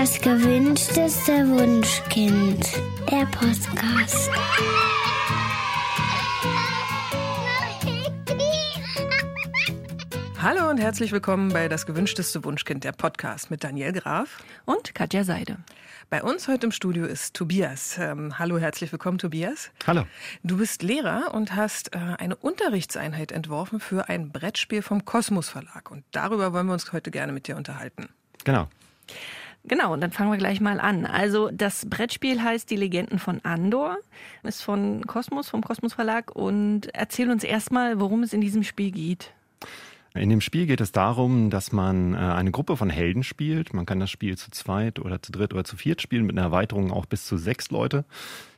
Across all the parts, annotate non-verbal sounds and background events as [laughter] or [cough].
Das gewünschteste Wunschkind. Der Podcast. Hallo und herzlich willkommen bei Das gewünschteste Wunschkind, der Podcast mit Daniel Graf und Katja Seide. Bei uns heute im Studio ist Tobias. Ähm, hallo, herzlich willkommen, Tobias. Hallo. Du bist Lehrer und hast äh, eine Unterrichtseinheit entworfen für ein Brettspiel vom Kosmos Verlag. Und darüber wollen wir uns heute gerne mit dir unterhalten. Genau. Genau, und dann fangen wir gleich mal an. Also das Brettspiel heißt Die Legenden von Andor, ist von Kosmos, vom Kosmos Verlag und erzähl uns erstmal, worum es in diesem Spiel geht. In dem Spiel geht es darum, dass man äh, eine Gruppe von Helden spielt. Man kann das Spiel zu zweit oder zu dritt oder zu viert spielen, mit einer Erweiterung auch bis zu sechs Leute.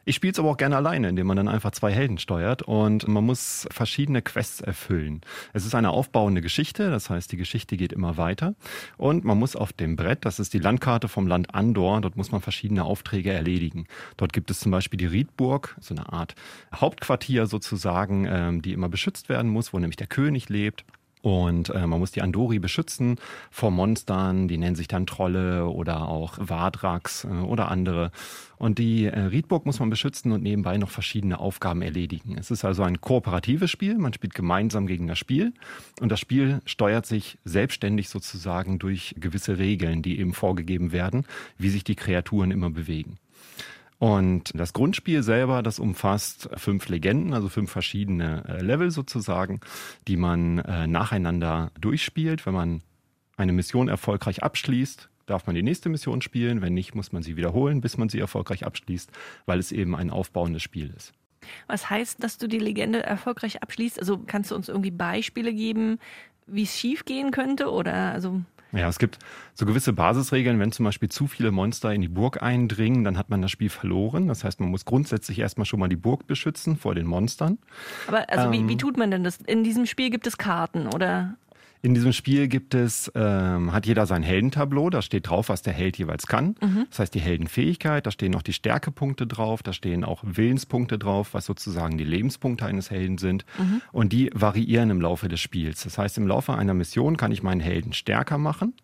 Ich spiele es aber auch gerne alleine, indem man dann einfach zwei Helden steuert und man muss verschiedene Quests erfüllen. Es ist eine aufbauende Geschichte, das heißt, die Geschichte geht immer weiter und man muss auf dem Brett, das ist die Landkarte vom Land Andor, dort muss man verschiedene Aufträge erledigen. Dort gibt es zum Beispiel die Riedburg, so eine Art Hauptquartier sozusagen, ähm, die immer beschützt werden muss, wo nämlich der König lebt. Und äh, man muss die Andori beschützen vor Monstern, die nennen sich dann Trolle oder auch Wadrax äh, oder andere. Und die äh, Riedburg muss man beschützen und nebenbei noch verschiedene Aufgaben erledigen. Es ist also ein kooperatives Spiel, man spielt gemeinsam gegen das Spiel und das Spiel steuert sich selbstständig sozusagen durch gewisse Regeln, die eben vorgegeben werden, wie sich die Kreaturen immer bewegen. Und das Grundspiel selber, das umfasst fünf Legenden, also fünf verschiedene äh, Level sozusagen, die man äh, nacheinander durchspielt. Wenn man eine Mission erfolgreich abschließt, darf man die nächste Mission spielen. Wenn nicht, muss man sie wiederholen, bis man sie erfolgreich abschließt, weil es eben ein aufbauendes Spiel ist. Was heißt, dass du die Legende erfolgreich abschließt? Also kannst du uns irgendwie Beispiele geben, wie es schief gehen könnte? Oder also ja, es gibt so gewisse Basisregeln. Wenn zum Beispiel zu viele Monster in die Burg eindringen, dann hat man das Spiel verloren. Das heißt, man muss grundsätzlich erstmal schon mal die Burg beschützen vor den Monstern. Aber also ähm, wie, wie tut man denn das? In diesem Spiel gibt es Karten oder? In diesem Spiel gibt es, ähm, hat jeder sein Heldentableau, da steht drauf, was der Held jeweils kann. Mhm. Das heißt die Heldenfähigkeit, da stehen noch die Stärkepunkte drauf, da stehen auch Willenspunkte drauf, was sozusagen die Lebenspunkte eines Helden sind. Mhm. Und die variieren im Laufe des Spiels. Das heißt, im Laufe einer Mission kann ich meinen Helden stärker machen.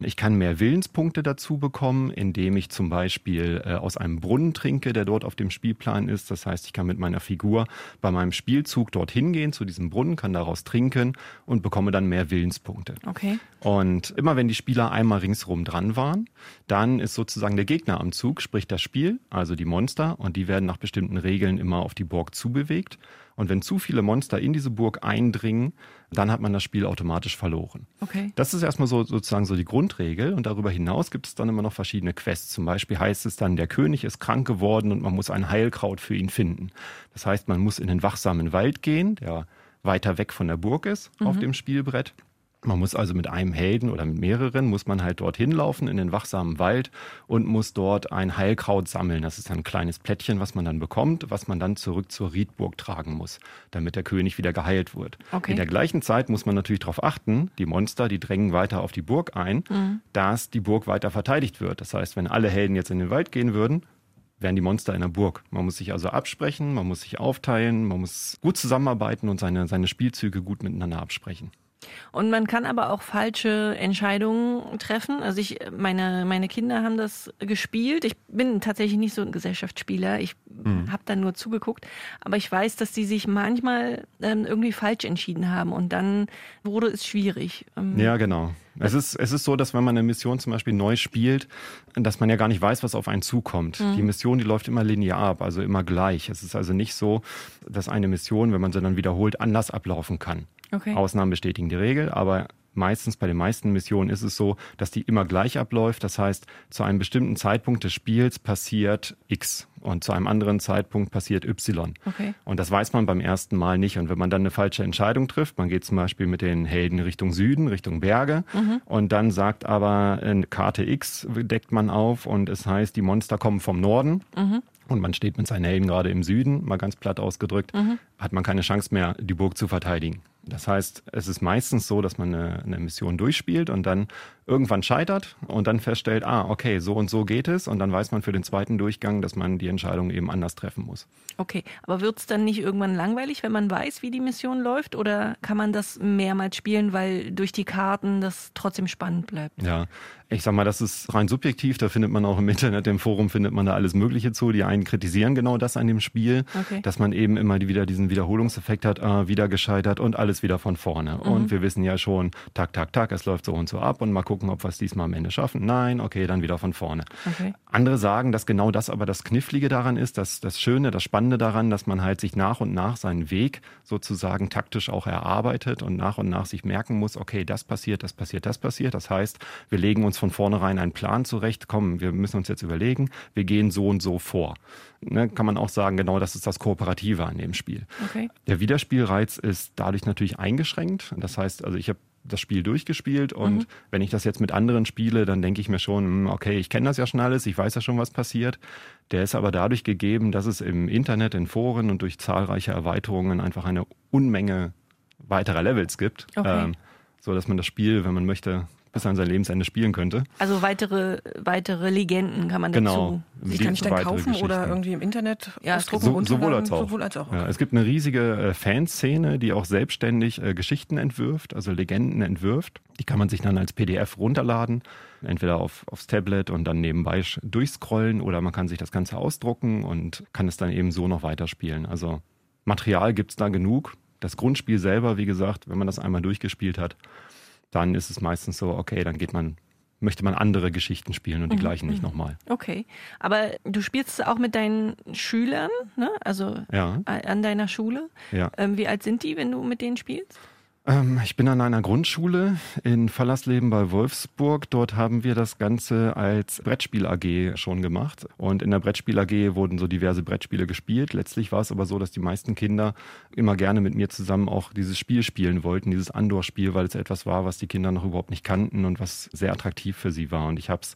Ich kann mehr Willenspunkte dazu bekommen, indem ich zum Beispiel äh, aus einem Brunnen trinke, der dort auf dem Spielplan ist. Das heißt, ich kann mit meiner Figur bei meinem Spielzug dorthin gehen zu diesem Brunnen, kann daraus trinken und bekomme dann mehr Willenspunkte. Okay. Und immer wenn die Spieler einmal ringsherum dran waren, dann ist sozusagen der Gegner am Zug, sprich das Spiel, also die Monster, und die werden nach bestimmten Regeln immer auf die Burg zubewegt. Und wenn zu viele Monster in diese Burg eindringen, dann hat man das Spiel automatisch verloren. Okay. Das ist erstmal so sozusagen so die Grundregel. Und darüber hinaus gibt es dann immer noch verschiedene Quests. Zum Beispiel heißt es dann, der König ist krank geworden und man muss ein Heilkraut für ihn finden. Das heißt, man muss in den wachsamen Wald gehen, der weiter weg von der Burg ist mhm. auf dem Spielbrett. Man muss also mit einem Helden oder mit mehreren, muss man halt dorthin laufen in den wachsamen Wald und muss dort ein Heilkraut sammeln. Das ist ein kleines Plättchen, was man dann bekommt, was man dann zurück zur Riedburg tragen muss, damit der König wieder geheilt wird. Okay. In der gleichen Zeit muss man natürlich darauf achten, die Monster, die drängen weiter auf die Burg ein, mhm. dass die Burg weiter verteidigt wird. Das heißt, wenn alle Helden jetzt in den Wald gehen würden, wären die Monster in der Burg. Man muss sich also absprechen, man muss sich aufteilen, man muss gut zusammenarbeiten und seine, seine Spielzüge gut miteinander absprechen. Und man kann aber auch falsche Entscheidungen treffen. Also ich, meine, meine Kinder haben das gespielt. Ich bin tatsächlich nicht so ein Gesellschaftsspieler. Ich mhm. habe dann nur zugeguckt. Aber ich weiß, dass die sich manchmal ähm, irgendwie falsch entschieden haben und dann wurde es schwierig. Ähm, ja, genau. Es ist, es ist so, dass wenn man eine Mission zum Beispiel neu spielt, dass man ja gar nicht weiß, was auf einen zukommt. Mhm. Die Mission, die läuft immer linear ab, also immer gleich. Es ist also nicht so, dass eine Mission, wenn man sie dann wiederholt, anders ablaufen kann. Okay. Ausnahmen bestätigen die Regel, aber meistens bei den meisten Missionen ist es so, dass die immer gleich abläuft. Das heißt, zu einem bestimmten Zeitpunkt des Spiels passiert X und zu einem anderen Zeitpunkt passiert Y. Okay. Und das weiß man beim ersten Mal nicht. Und wenn man dann eine falsche Entscheidung trifft, man geht zum Beispiel mit den Helden Richtung Süden, Richtung Berge, mhm. und dann sagt aber äh, Karte X deckt man auf und es heißt, die Monster kommen vom Norden. Mhm und man steht mit seinen Helden gerade im Süden, mal ganz platt ausgedrückt, mhm. hat man keine Chance mehr, die Burg zu verteidigen. Das heißt, es ist meistens so, dass man eine, eine, Mission durchspielt und dann irgendwann scheitert und dann feststellt, ah, okay, so und so geht es und dann weiß man für den zweiten Durchgang, dass man die Entscheidung eben anders treffen muss. Okay, aber wird es dann nicht irgendwann langweilig, wenn man weiß, wie die Mission läuft oder kann man das mehrmals spielen, weil durch die Karten das trotzdem spannend bleibt? Ja, Ich sag mal, das ist rein subjektiv, da findet man auch im Internet, im Forum findet man da alles Mögliche zu. Die einen kritisieren genau das an dem Spiel, Okay. dass man eben immer wieder diesen Wiederholungseffekt hat, ah, wieder gescheitert und alles wieder von vorne. Und wir wissen ja schon, tak, tak, tak, es läuft so und so ab und mal gucken, ob wir es diesmal am Ende schaffen. Nein, okay, dann wieder von vorne. Okay. Andere sagen, dass genau das aber das Knifflige daran ist, dass das Schöne, das Spannende daran, dass man halt sich nach und nach seinen Weg sozusagen taktisch auch erarbeitet und nach und nach sich merken muss, okay, das passiert, das passiert, das passiert. Das heißt, wir legen uns von vornherein einen Plan zurecht, komm, wir müssen uns jetzt überlegen, wir gehen so und so vor. Ne, kann man auch sagen, genau das ist das Kooperative an dem Spiel. Okay. Der Wiederspielreiz ist dadurch natürlich eingeschränkt. Das heißt, also ich habe das Spiel durchgespielt und wenn ich das jetzt mit anderen spiele, dann denke ich mir schon, hm, okay, ich kenne das ja schon alles, ich weiß ja schon, was passiert. Der ist aber dadurch gegeben, dass es im Internet, in Foren und durch zahlreiche Erweiterungen einfach eine Unmenge weiterer Levels gibt, Okay. ähm, so dass man das Spiel, wenn man möchte, bis an sein Lebensende spielen könnte. Also weitere, weitere Legenden kann man Genau. dazu. Die kann ich dann kaufen oder irgendwie im Internet Ja, ausdrucken, So, sowohl als auch. Sowohl als auch. Ja, es gibt eine riesige äh, Fanszene, die auch selbstständig äh, Geschichten entwirft, also Legenden entwirft. Die kann man sich dann als PDF runterladen, entweder auf, aufs Tablet und dann nebenbei durchscrollen oder man kann sich das Ganze ausdrucken und kann es dann eben so noch weiterspielen. Also Material gibt's da genug. Das Grundspiel selber, wie gesagt, wenn man das einmal durchgespielt hat, dann ist es meistens so, okay, dann geht man, möchte man andere Geschichten spielen und die gleichen nicht nochmal. Okay. Aber du spielst auch mit deinen Schülern, ne? Also Ja, an deiner Schule. ja. Ähm, wie alt sind die, wenn du mit denen spielst? Ähm, ich bin an einer Grundschule in Fallersleben bei Wolfsburg. Dort haben wir das Ganze als Brettspiel AG schon gemacht. Und in der Brettspiel AG wurden so diverse Brettspiele gespielt. Letztlich war es aber so, dass die meisten Kinder immer gerne mit mir zusammen auch dieses Spiel spielen wollten, dieses Andor-Spiel, weil es etwas war, was die Kinder noch überhaupt nicht kannten und was sehr attraktiv für sie war. Und ich habe es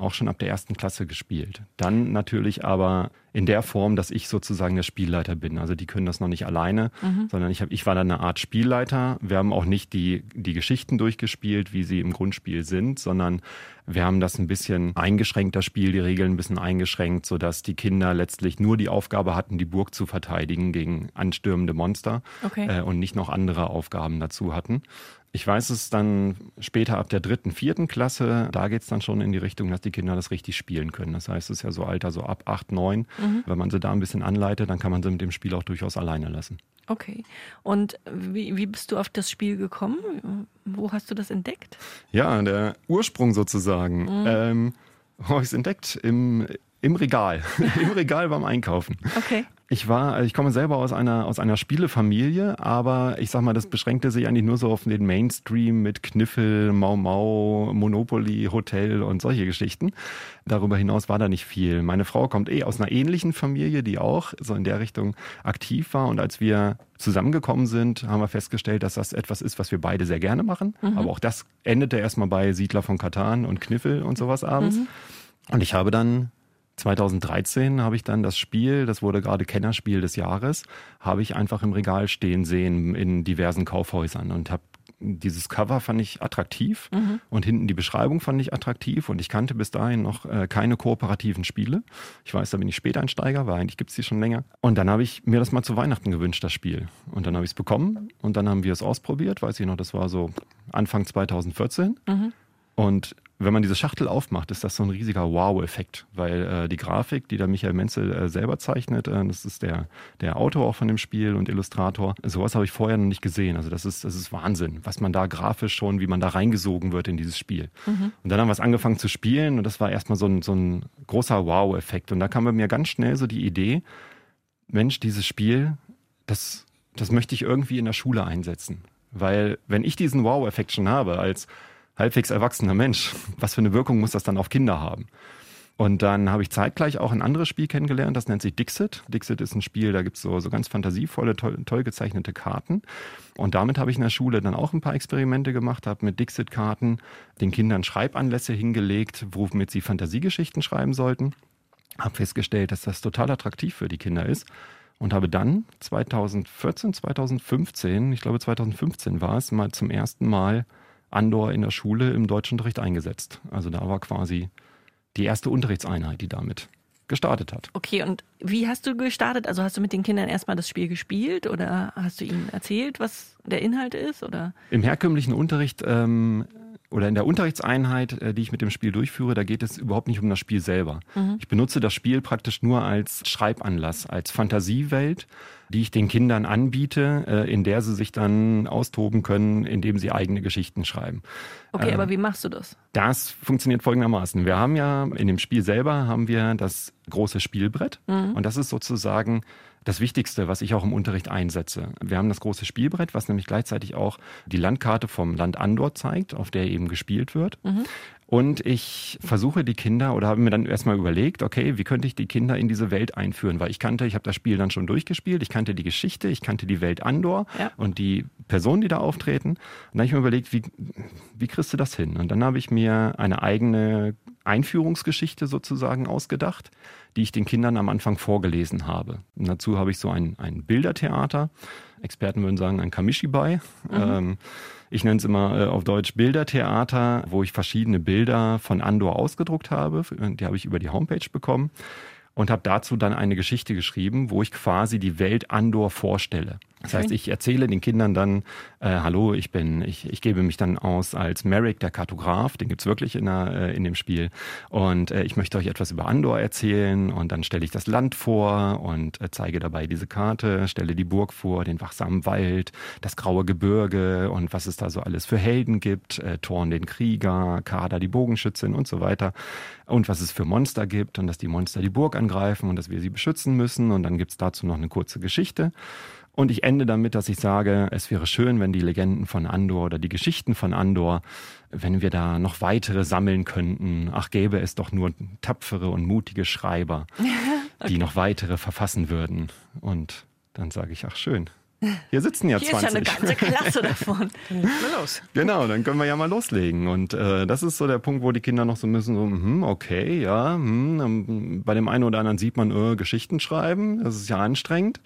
auch schon ab der ersten Klasse gespielt. Dann natürlich aber in der Form, dass ich sozusagen der Spielleiter bin. Also die können das noch nicht alleine, sondern ich, hab, ich war dann eine Art Spielleiter. Wir haben auch nicht die, die Geschichten durchgespielt, wie sie im Grundspiel sind, sondern wir haben das ein bisschen eingeschränkt, das Spiel, die Regeln ein bisschen eingeschränkt, sodass die Kinder letztlich nur die Aufgabe hatten, die Burg zu verteidigen gegen anstürmende Monster Okay. äh, und nicht noch andere Aufgaben dazu hatten. Ich weiß es dann später ab der dritten, vierten Klasse, da geht's dann schon in die Richtung, dass die Kinder das richtig spielen können. Das heißt, es ist ja so Alter so ab acht, neun. Wenn man sie da ein bisschen anleitet, dann kann man sie mit dem Spiel auch durchaus alleine lassen. Okay. Und wie, wie bist du auf das Spiel gekommen? Wo hast du das entdeckt? Ja, der Ursprung sozusagen. Ähm, wo hab ich's entdeckt? Im, im Regal. [laughs] Im Regal beim Einkaufen. Okay. Ich war, ich komme selber aus einer, aus einer Spielefamilie, aber ich sag mal, das beschränkte sich eigentlich nur so auf den Mainstream mit Kniffel, Mau Mau, Monopoly, Hotel und solche Geschichten. Darüber hinaus war da nicht viel. Meine Frau kommt eh aus einer ähnlichen Familie, die auch so in der Richtung aktiv war. Und als wir zusammengekommen sind, haben wir festgestellt, dass das etwas ist, was wir beide sehr gerne machen. Aber auch das endete erstmal bei Siedler von Katan und Kniffel und sowas abends. Und ich habe dann 2013 habe ich dann das Spiel, das wurde gerade Kennerspiel des Jahres, habe ich einfach im Regal stehen sehen in diversen Kaufhäusern und habe dieses Cover fand ich attraktiv und hinten die Beschreibung fand ich attraktiv und ich kannte bis dahin noch äh, keine kooperativen Spiele. Ich weiß, da bin ich Späteinsteiger, weil eigentlich gibt's die schon länger. Und dann habe ich mir das mal zu Weihnachten gewünscht, das Spiel. Und dann habe ich es bekommen und dann haben wir es ausprobiert, weiß ich noch, das war so Anfang 2014. Und wenn man diese Schachtel aufmacht, ist das so ein riesiger Wow-Effekt, weil äh, die Grafik, die der Michael Menzel äh, selber zeichnet, äh, das ist der, der Autor auch von dem Spiel und Illustrator, sowas habe ich vorher noch nicht gesehen. Also das ist, das ist Wahnsinn, was man da grafisch schon, wie man da reingesogen wird in dieses Spiel. Und dann haben wir es angefangen zu spielen und das war erstmal so ein, so ein großer Wow-Effekt. Und da kam bei mir ganz schnell so die Idee, Mensch, dieses Spiel, das, das möchte ich irgendwie in der Schule einsetzen. Weil wenn ich diesen Wow-Effekt schon habe als halbwegs erwachsener Mensch, was für eine Wirkung muss das dann auf Kinder haben? Und dann habe ich zeitgleich auch ein anderes Spiel kennengelernt, das nennt sich Dixit. Dixit ist ein Spiel, da gibt's so, so ganz fantasievolle, toll, toll gezeichnete Karten. Und damit habe ich in der Schule dann auch ein paar Experimente gemacht, habe mit Dixit-Karten den Kindern Schreibanlässe hingelegt, womit sie Fantasiegeschichten schreiben sollten. Habe festgestellt, dass das total attraktiv für die Kinder ist und habe dann 2014, 2015, ich glaube 2015 war es, mal zum ersten Mal Andor in der Schule im Deutschunterricht eingesetzt. Also da war quasi die erste Unterrichtseinheit, die damit gestartet hat. Okay, und wie hast du gestartet? Also hast du mit den Kindern erstmal das Spiel gespielt oder hast du ihnen erzählt, was der Inhalt ist? Oder? Im herkömmlichen Unterricht ähm, oder in der Unterrichtseinheit, äh, die ich mit dem Spiel durchführe, da geht es überhaupt nicht um das Spiel selber. Mhm. Ich benutze das Spiel praktisch nur als Schreibanlass, als Fantasiewelt, die ich den Kindern anbiete, äh, in der sie sich dann austoben können, indem sie eigene Geschichten schreiben. Okay, ähm, aber wie machst du das? Das funktioniert folgendermaßen. Wir haben ja in dem Spiel selber haben wir das große Spielbrett mhm. und das ist sozusagen das Wichtigste, was ich auch im Unterricht einsetze. Wir haben das große Spielbrett, was nämlich gleichzeitig auch die Landkarte vom Land Andor zeigt, auf der eben gespielt wird. Mhm. Und ich versuche die Kinder oder habe mir dann erstmal überlegt, okay, wie könnte ich die Kinder in diese Welt einführen? Weil ich kannte, ich habe das Spiel dann schon durchgespielt, ich kannte die Geschichte, ich kannte die Welt Andor ja. und die Personen, die da auftreten. Und dann habe ich mir überlegt, wie, wie kriegst du das hin? Und dann habe ich mir eine eigene Einführungsgeschichte sozusagen ausgedacht, die ich den Kindern am Anfang vorgelesen habe. Und dazu habe ich so ein, ein Bildertheater. Experten würden sagen, ein Kamishibai. Mhm. Ähm, ich nenne es immer äh, auf Deutsch Bildertheater, wo ich verschiedene Bilder von Andor ausgedruckt habe. Die habe ich über die Homepage bekommen und habe dazu dann eine Geschichte geschrieben, wo ich quasi die Welt Andor vorstelle. Das heißt, ich erzähle den Kindern dann, äh, hallo, ich bin, ich, ich gebe mich dann aus als Merrick, der Kartograf, den gibt's wirklich in, der, äh, in dem Spiel. Und äh, ich möchte euch etwas über Andor erzählen und dann stelle ich das Land vor und äh, zeige dabei diese Karte, stelle die Burg vor, den wachsamen Wald, das graue Gebirge und was es da so alles für Helden gibt, äh, Thorn den Krieger, Kader die Bogenschützin und so weiter. Und was es für Monster gibt und dass die Monster die Burg angreifen und dass wir sie beschützen müssen. Und dann gibt's dazu noch eine kurze Geschichte. Und ich ende damit, dass ich sage, es wäre schön, wenn die Legenden von Andor oder die Geschichten von Andor, wenn wir da noch weitere sammeln könnten. Ach, gäbe es doch nur tapfere und mutige Schreiber, [laughs] okay. die noch weitere verfassen würden. Und dann sage ich, ach schön. Hier sitzen ja Hier 20. Hier ist ja eine ganze Klasse [laughs] davon. mal los. Genau, dann können wir ja mal loslegen. Und äh, das ist so der Punkt, wo die Kinder noch so müssen, so, hm, okay, ja, hm, bei dem einen oder anderen sieht man, äh, Geschichten schreiben, das ist ja anstrengend.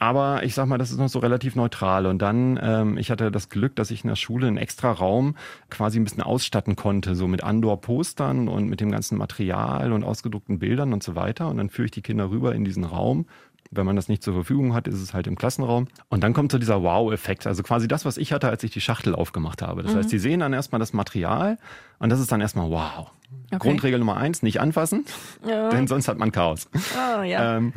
Aber ich sag mal, das ist noch so relativ neutral. Und dann, ähm, ich hatte das Glück, dass ich in der Schule einen extra Raum quasi ein bisschen ausstatten konnte, so mit Andor-Postern und mit dem ganzen Material und ausgedruckten Bildern und so weiter. Und dann führe ich die Kinder rüber in diesen Raum. Wenn man das nicht zur Verfügung hat, ist es halt im Klassenraum. Und dann kommt so dieser Wow-Effekt. Also quasi das, was ich hatte, als ich die Schachtel aufgemacht habe. Das mhm. heißt, sie sehen dann erstmal das Material und das ist dann erstmal wow. Okay. Grundregel Nummer eins, nicht anfassen, ja. [laughs] denn sonst hat man Chaos. Oh, ja. ähm,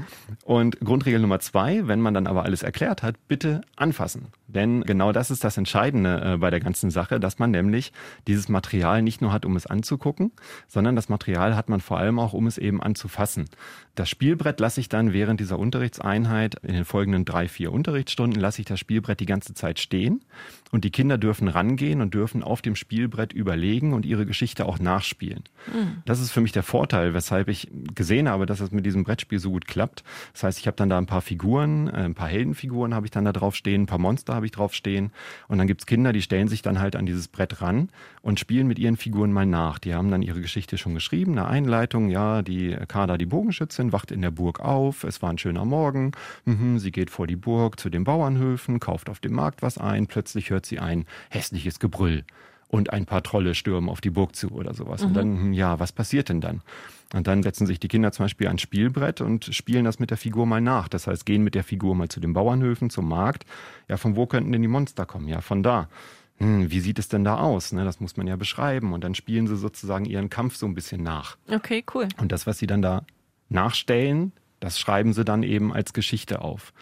und Grundregel Nummer zwei, wenn man dann aber alles erklärt hat, bitte anfassen. Denn genau das ist das Entscheidende äh, bei der ganzen Sache, dass man nämlich dieses Material nicht nur hat, um es anzugucken, sondern das Material hat man vor allem auch, um es eben anzufassen. Das Spielbrett lasse ich dann während dieser Unterrichtseinheit, in den folgenden drei, vier Unterrichtsstunden, lasse ich das Spielbrett die ganze Zeit stehen und die Kinder dürfen rangehen und dürfen auf dem Spielbrett überlegen und ihre Geschichte auch nachspielen. Mhm. Das ist für mich der Vorteil, weshalb ich gesehen habe, dass es mit diesem Brettspiel so gut klappt. Das heißt, ich habe dann da ein paar Figuren, äh, ein paar Heldenfiguren habe ich dann da drauf stehen, ein paar Monster habe ich drauf stehen und dann gibt's Kinder, die stellen sich dann halt an dieses Brett ran und spielen mit ihren Figuren mal nach. Die haben dann ihre Geschichte schon geschrieben, eine Einleitung, ja, die Kader, die Bogenschützin, wacht in der Burg auf, es war ein schöner Morgen, mhm, sie geht vor die Burg zu den Bauernhöfen, kauft auf dem Markt was ein, plötzlich hört sie ein hässliches Gebrüll und ein paar Trolle stürmen auf die Burg zu oder sowas. Mhm. Und dann, hm, ja, was passiert denn dann? Und dann setzen sich die Kinder zum Beispiel ans Spielbrett und spielen das mit der Figur mal nach. Das heißt, gehen mit der Figur mal zu den Bauernhöfen, zum Markt. Ja, von wo könnten denn die Monster kommen? Ja, von da. Hm, wie sieht es denn da aus? Ne, das muss man ja beschreiben. Und dann spielen sie sozusagen ihren Kampf so ein bisschen nach. Okay, cool. Und das, was sie dann da nachstellen, das schreiben sie dann eben als Geschichte auf.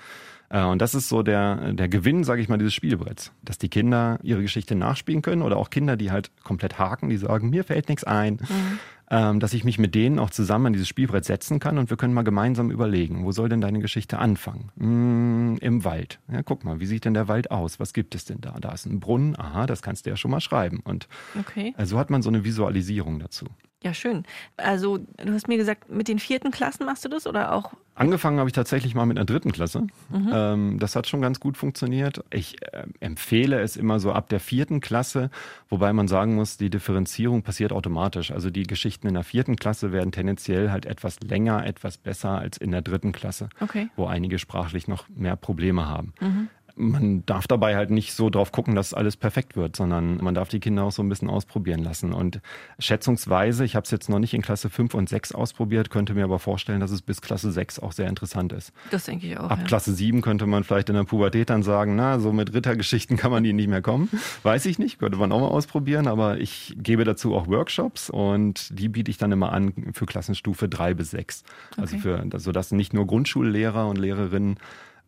Äh, und das ist so der, der Gewinn, sage ich mal, dieses Spielbretts. Dass die Kinder ihre Geschichte nachspielen können oder auch Kinder, die halt komplett haken, die sagen, mir fällt nichts ein. Mhm. Ähm, dass ich mich mit denen auch zusammen an dieses Spielbrett setzen kann und wir können mal gemeinsam überlegen, wo soll denn deine Geschichte anfangen? Mm, Im Wald. Ja, guck mal, wie sieht denn der Wald aus? Was gibt es denn da? Da ist ein Brunnen. Aha, das kannst du ja schon mal schreiben. Und okay. so hat man so eine Visualisierung dazu. Ja, schön. Also, du hast mir gesagt, mit den vierten Klassen machst du das oder auch? Angefangen habe ich tatsächlich mal mit einer dritten Klasse. Mhm. Ähm, das hat schon ganz gut funktioniert. Ich äh, empfehle es immer so ab der vierten Klasse, wobei man sagen muss, die Differenzierung passiert automatisch. Also die Geschichten in der vierten Klasse werden tendenziell halt etwas länger, etwas besser als in der dritten Klasse, okay. wo einige sprachlich noch mehr Probleme haben. Mhm. Man darf dabei halt nicht so drauf gucken, dass alles perfekt wird, sondern man darf die Kinder auch so ein bisschen ausprobieren lassen. Und schätzungsweise, ich habe es jetzt noch nicht in Klasse 5 und 6 ausprobiert, könnte mir aber vorstellen, dass es bis Klasse 6 auch sehr interessant ist. Das denke ich auch. Ab ja. Klasse 7 könnte man vielleicht in der Pubertät dann sagen, na, so mit Rittergeschichten [laughs] kann man die nicht mehr kommen. Weiß ich nicht, könnte man auch mal ausprobieren, aber ich gebe dazu auch Workshops und die biete ich dann immer an für Klassenstufe 3 bis 6. Also Okay. für, sodass nicht nur Grundschullehrer und Lehrerinnen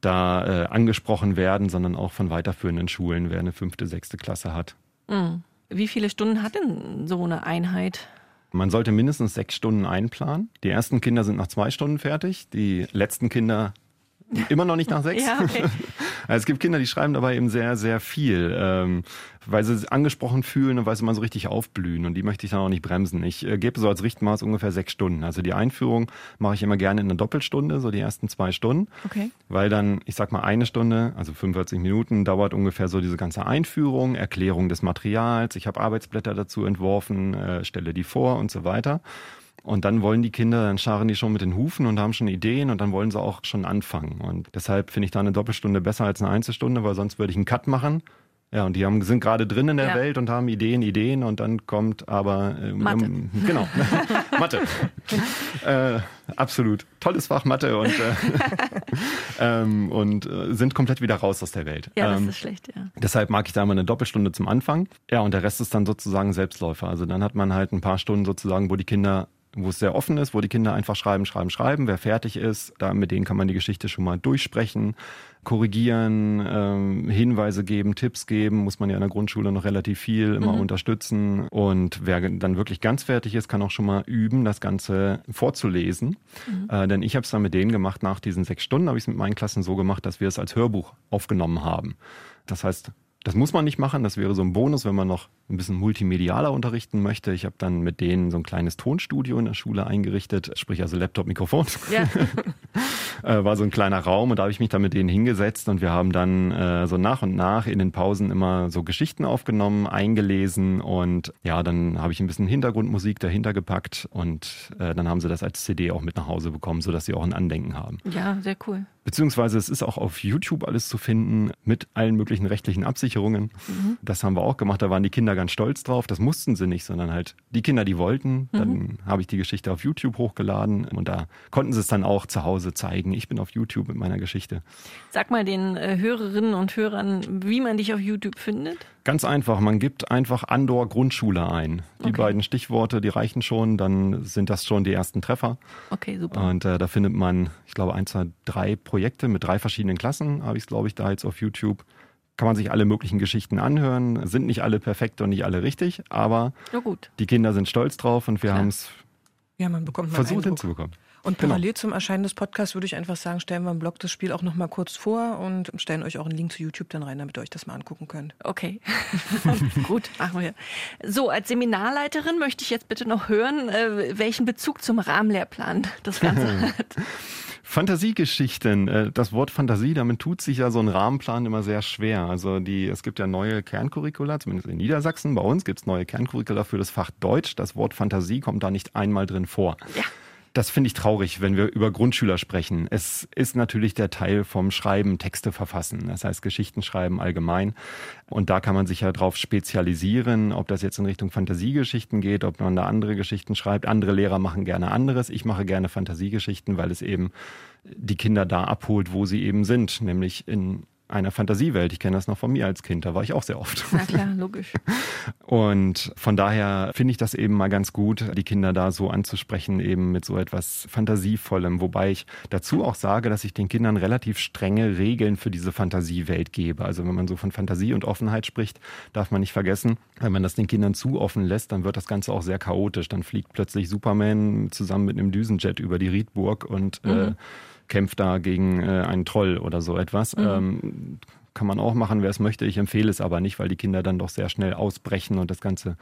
da äh, angesprochen werden, sondern auch von weiterführenden Schulen, wer eine fünfte, sechste Klasse hat. Mhm. Wie viele Stunden hat denn so eine Einheit? Man sollte mindestens sechs Stunden einplanen. Die ersten Kinder sind nach zwei Stunden fertig, die letzten Kinder immer noch nicht nach sechs. [laughs] Ja, okay. [laughs] Also es gibt Kinder, die schreiben dabei eben sehr, sehr viel, ähm, weil sie sich angesprochen fühlen und weil sie mal so richtig aufblühen. Und die möchte ich dann auch nicht bremsen. Ich äh, gebe so als Richtmaß ungefähr sechs Stunden. Also die Einführung mache ich immer gerne in einer Doppelstunde, so die ersten zwei Stunden. Okay. Weil dann, ich sag mal, eine Stunde, also 45 Minuten, dauert ungefähr so diese ganze Einführung, Erklärung des Materials. Ich habe Arbeitsblätter dazu entworfen, äh, stelle die vor und so weiter. Und dann wollen die Kinder, dann scharen die schon mit den Hufen und haben schon Ideen und dann wollen sie auch schon anfangen. Und deshalb finde ich da eine Doppelstunde besser als eine Einzelstunde, weil sonst würde ich einen Cut machen. Ja, und die haben, sind gerade drin in der Ja. Welt und haben Ideen, Ideen und dann kommt aber ähm, Mathe. ähm, genau [laughs] Mathe [laughs] äh, absolut tolles Fach Mathe und äh, [laughs] ähm, und äh, sind komplett wieder raus aus der Welt. Ja, das ähm, ist schlecht, ja. Deshalb mag ich da immer eine Doppelstunde zum Anfang. Ja, und der Rest ist dann sozusagen Selbstläufer. Also dann hat man halt ein paar Stunden sozusagen, wo die Kinder, wo es sehr offen ist, wo die Kinder einfach schreiben, schreiben, schreiben. Wer fertig ist, da mit denen kann man die Geschichte schon mal durchsprechen, korrigieren, ähm, Hinweise geben, Tipps geben. Muss man ja in der Grundschule noch relativ viel immer unterstützen. Und wer dann wirklich ganz fertig ist, kann auch schon mal üben, das Ganze vorzulesen. Äh, denn ich habe es dann mit denen gemacht, nach diesen sechs Stunden habe ich es mit meinen Klassen so gemacht, dass wir es als Hörbuch aufgenommen haben. Das heißt, das muss man nicht machen, das wäre so ein Bonus, wenn man noch ein bisschen multimedialer unterrichten möchte. Ich habe dann mit denen so ein kleines Tonstudio in der Schule eingerichtet, sprich also Laptop, Mikrofon. Ja, [laughs] äh, war so ein kleiner Raum und da habe ich mich dann mit denen hingesetzt und wir haben dann äh, so nach und nach in den Pausen immer so Geschichten aufgenommen, eingelesen und ja, dann habe ich ein bisschen Hintergrundmusik dahinter gepackt und äh, dann haben sie das als CD auch mit nach Hause bekommen, sodass sie auch ein Andenken haben. ja, sehr cool. Beziehungsweise es ist auch auf YouTube alles zu finden mit allen möglichen rechtlichen Absicherungen. Das haben wir auch gemacht, da waren die Kinder ganz stolz drauf. Das mussten sie nicht, sondern halt die Kinder, die wollten. Dann habe ich die Geschichte auf YouTube hochgeladen und da konnten sie es dann auch zu Hause zeigen. Ich bin auf YouTube mit meiner Geschichte. Sag mal den äh, Hörerinnen und Hörern, wie man dich auf YouTube findet. Ganz einfach, man gibt einfach Andor Grundschule ein. Die Okay. beiden Stichworte, die reichen schon, dann sind das schon die ersten Treffer. Okay, super. Und äh, da findet man, ich glaube, ein, zwei, drei Projekte mit drei verschiedenen Klassen, habe ich es, glaube ich, da jetzt auf YouTube. Kann man sich alle möglichen Geschichten anhören. Sind nicht alle perfekt und nicht alle richtig, aber die Kinder sind stolz drauf und wir haben es Ja, man bekommt mal versucht Eindruck. hinzubekommen. Und Genau. parallel zum Erscheinen des Podcasts würde ich einfach sagen, stellen wir im Blog das Spiel auch noch mal kurz vor und stellen euch auch einen Link zu YouTube dann rein, damit ihr euch das mal angucken könnt. Okay. [laughs] Gut, machen wir. So, als Seminarleiterin möchte ich jetzt bitte noch hören, äh, welchen Bezug zum Rahmenlehrplan das Ganze hat. Fantasiegeschichten, äh, das Wort Fantasie, damit tut sich ja so ein Rahmenplan immer sehr schwer. Also die, es gibt ja neue Kerncurricula, zumindest in Niedersachsen. Bei uns gibt es neue Kerncurricula für das Fach Deutsch. Das Wort Fantasie kommt da nicht einmal drin vor. Ja. Das finde ich traurig, wenn wir über Grundschüler sprechen. Es ist natürlich der Teil vom Schreiben, Texte verfassen. Das heißt Geschichten schreiben allgemein. Und da kann man sich ja drauf spezialisieren, ob das jetzt in Richtung Fantasiegeschichten geht, ob man da andere Geschichten schreibt. Andere Lehrer machen gerne anderes. Ich mache gerne Fantasiegeschichten, weil es eben die Kinder da abholt, wo sie eben sind, nämlich in einer Fantasiewelt. Ich kenne das noch von mir als Kind, da war ich auch sehr oft. Na klar, logisch. [laughs] Und von daher finde ich das eben mal ganz gut, die Kinder da so anzusprechen, eben mit so etwas Fantasievollem. Wobei ich dazu auch sage, dass ich den Kindern relativ strenge Regeln für diese Fantasiewelt gebe. Also wenn man so von Fantasie und Offenheit spricht, darf man nicht vergessen, wenn man das den Kindern zu offen lässt, dann wird das Ganze auch sehr chaotisch. Dann fliegt plötzlich Superman zusammen mit einem Düsenjet über die Riedburg und äh, kämpft da gegen äh, einen Troll oder so etwas. Ähm, kann man auch machen, wer es möchte. Ich empfehle es aber nicht, weil die Kinder dann doch sehr schnell ausbrechen und das Ganze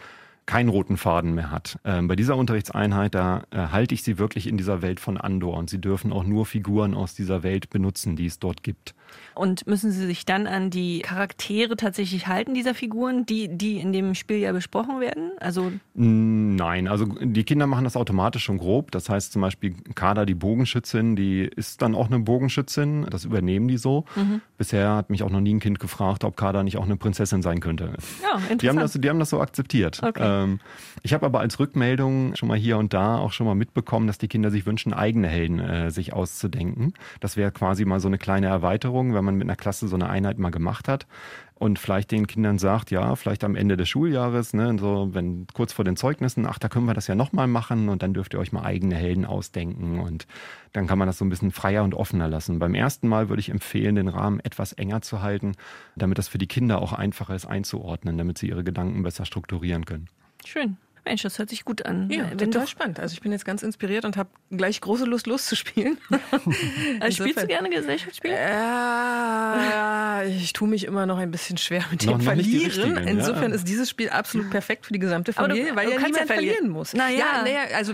keinen roten Faden mehr hat. Ähm, bei dieser Unterrichtseinheit, da äh, halte ich sie wirklich in dieser Welt von Andor und sie dürfen auch nur Figuren aus dieser Welt benutzen, die es dort gibt. Und müssen Sie sich dann an die Charaktere tatsächlich halten, dieser Figuren, die, die in dem Spiel ja besprochen werden? Also Nein, also die Kinder machen das automatisch schon grob. Das heißt zum Beispiel Kader, die Bogenschützin, die ist dann auch eine Bogenschützin. Das übernehmen die so. Mhm. Bisher hat mich auch noch nie ein Kind gefragt, ob Kader nicht auch eine Prinzessin sein könnte. ja, interessant. Die haben, das, die haben das so akzeptiert. Okay. Ähm, ich habe aber als Rückmeldung schon mal hier und da auch schon mal mitbekommen, dass die Kinder sich wünschen, eigene Helden äh, sich auszudenken. Das wäre quasi mal so eine kleine Erweiterung, wenn man mit einer Klasse so eine Einheit mal gemacht hat und vielleicht den Kindern sagt, ja, vielleicht am Ende des Schuljahres, ne, so wenn kurz vor den Zeugnissen, ach, da können wir das ja nochmal machen und dann dürft ihr euch mal eigene Helden ausdenken und dann kann man das so ein bisschen freier und offener lassen. Beim ersten Mal würde ich empfehlen, den Rahmen etwas enger zu halten, damit das für die Kinder auch einfacher ist einzuordnen, damit sie ihre Gedanken besser strukturieren können. Schön. Mensch, das hört sich gut an. Ja, Wenn total doch, spannend. Also ich bin jetzt ganz inspiriert und habe gleich große Lust loszuspielen. [laughs] [laughs] also spielst du gerne Gesellschaftsspiele? Ja, ich tue mich immer noch ein bisschen schwer mit Noch- dem noch Verlieren. richtigen, Insofern ja. ist dieses Spiel absolut perfekt für die gesamte Aber du- Familie, weil du ja niemand ja verlieren. muss. Na ja. ja, naja, also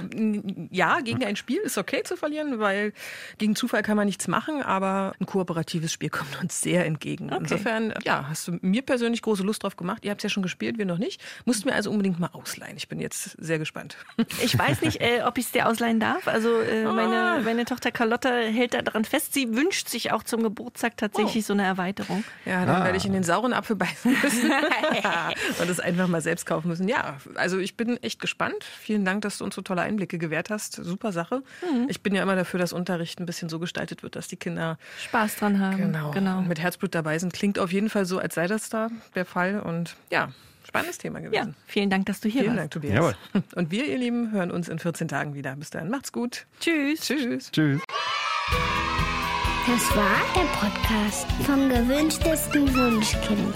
ja, gegen ein Spiel ist okay zu verlieren, weil gegen Zufall kann man nichts machen, aber ein kooperatives Spiel kommt uns sehr entgegen. Insofern, ja, hast du mir persönlich große Lust drauf gemacht. Ihr habt es ja schon gespielt, wir noch nicht. Musst mir also unbedingt mal ausleihen. Ich bin jetzt sehr gespannt. Ich weiß nicht, äh, ob ich es dir ausleihen darf. Also äh, Ah. meine, meine Tochter Carlotta hält da dran fest. Sie wünscht sich auch zum Geburtstag tatsächlich Oh. so eine Erweiterung. Ja, dann Ah. werde ich in den sauren Apfel beißen müssen [laughs] und es einfach mal selbst kaufen müssen. Ja, also ich bin echt gespannt. Vielen Dank, dass du uns so tolle Einblicke gewährt hast. Super Sache. Ich bin ja immer dafür, dass Unterricht ein bisschen so gestaltet wird, dass die Kinder Spaß dran haben. genau, genau. mit Herzblut dabei sind. Klingt auf jeden Fall so, als sei das da der Fall. Und ja, spannendes Thema Ja, gewesen. vielen Dank, dass du hier Vielen warst. Dank, Tobias. Jawohl. [laughs] Und wir, ihr Lieben, hören uns in 14 Tagen wieder. Bis dahin, macht's gut. Tschüss. Tschüss. Tschüss. Das war der Podcast vom gewünschtesten Wunschkind.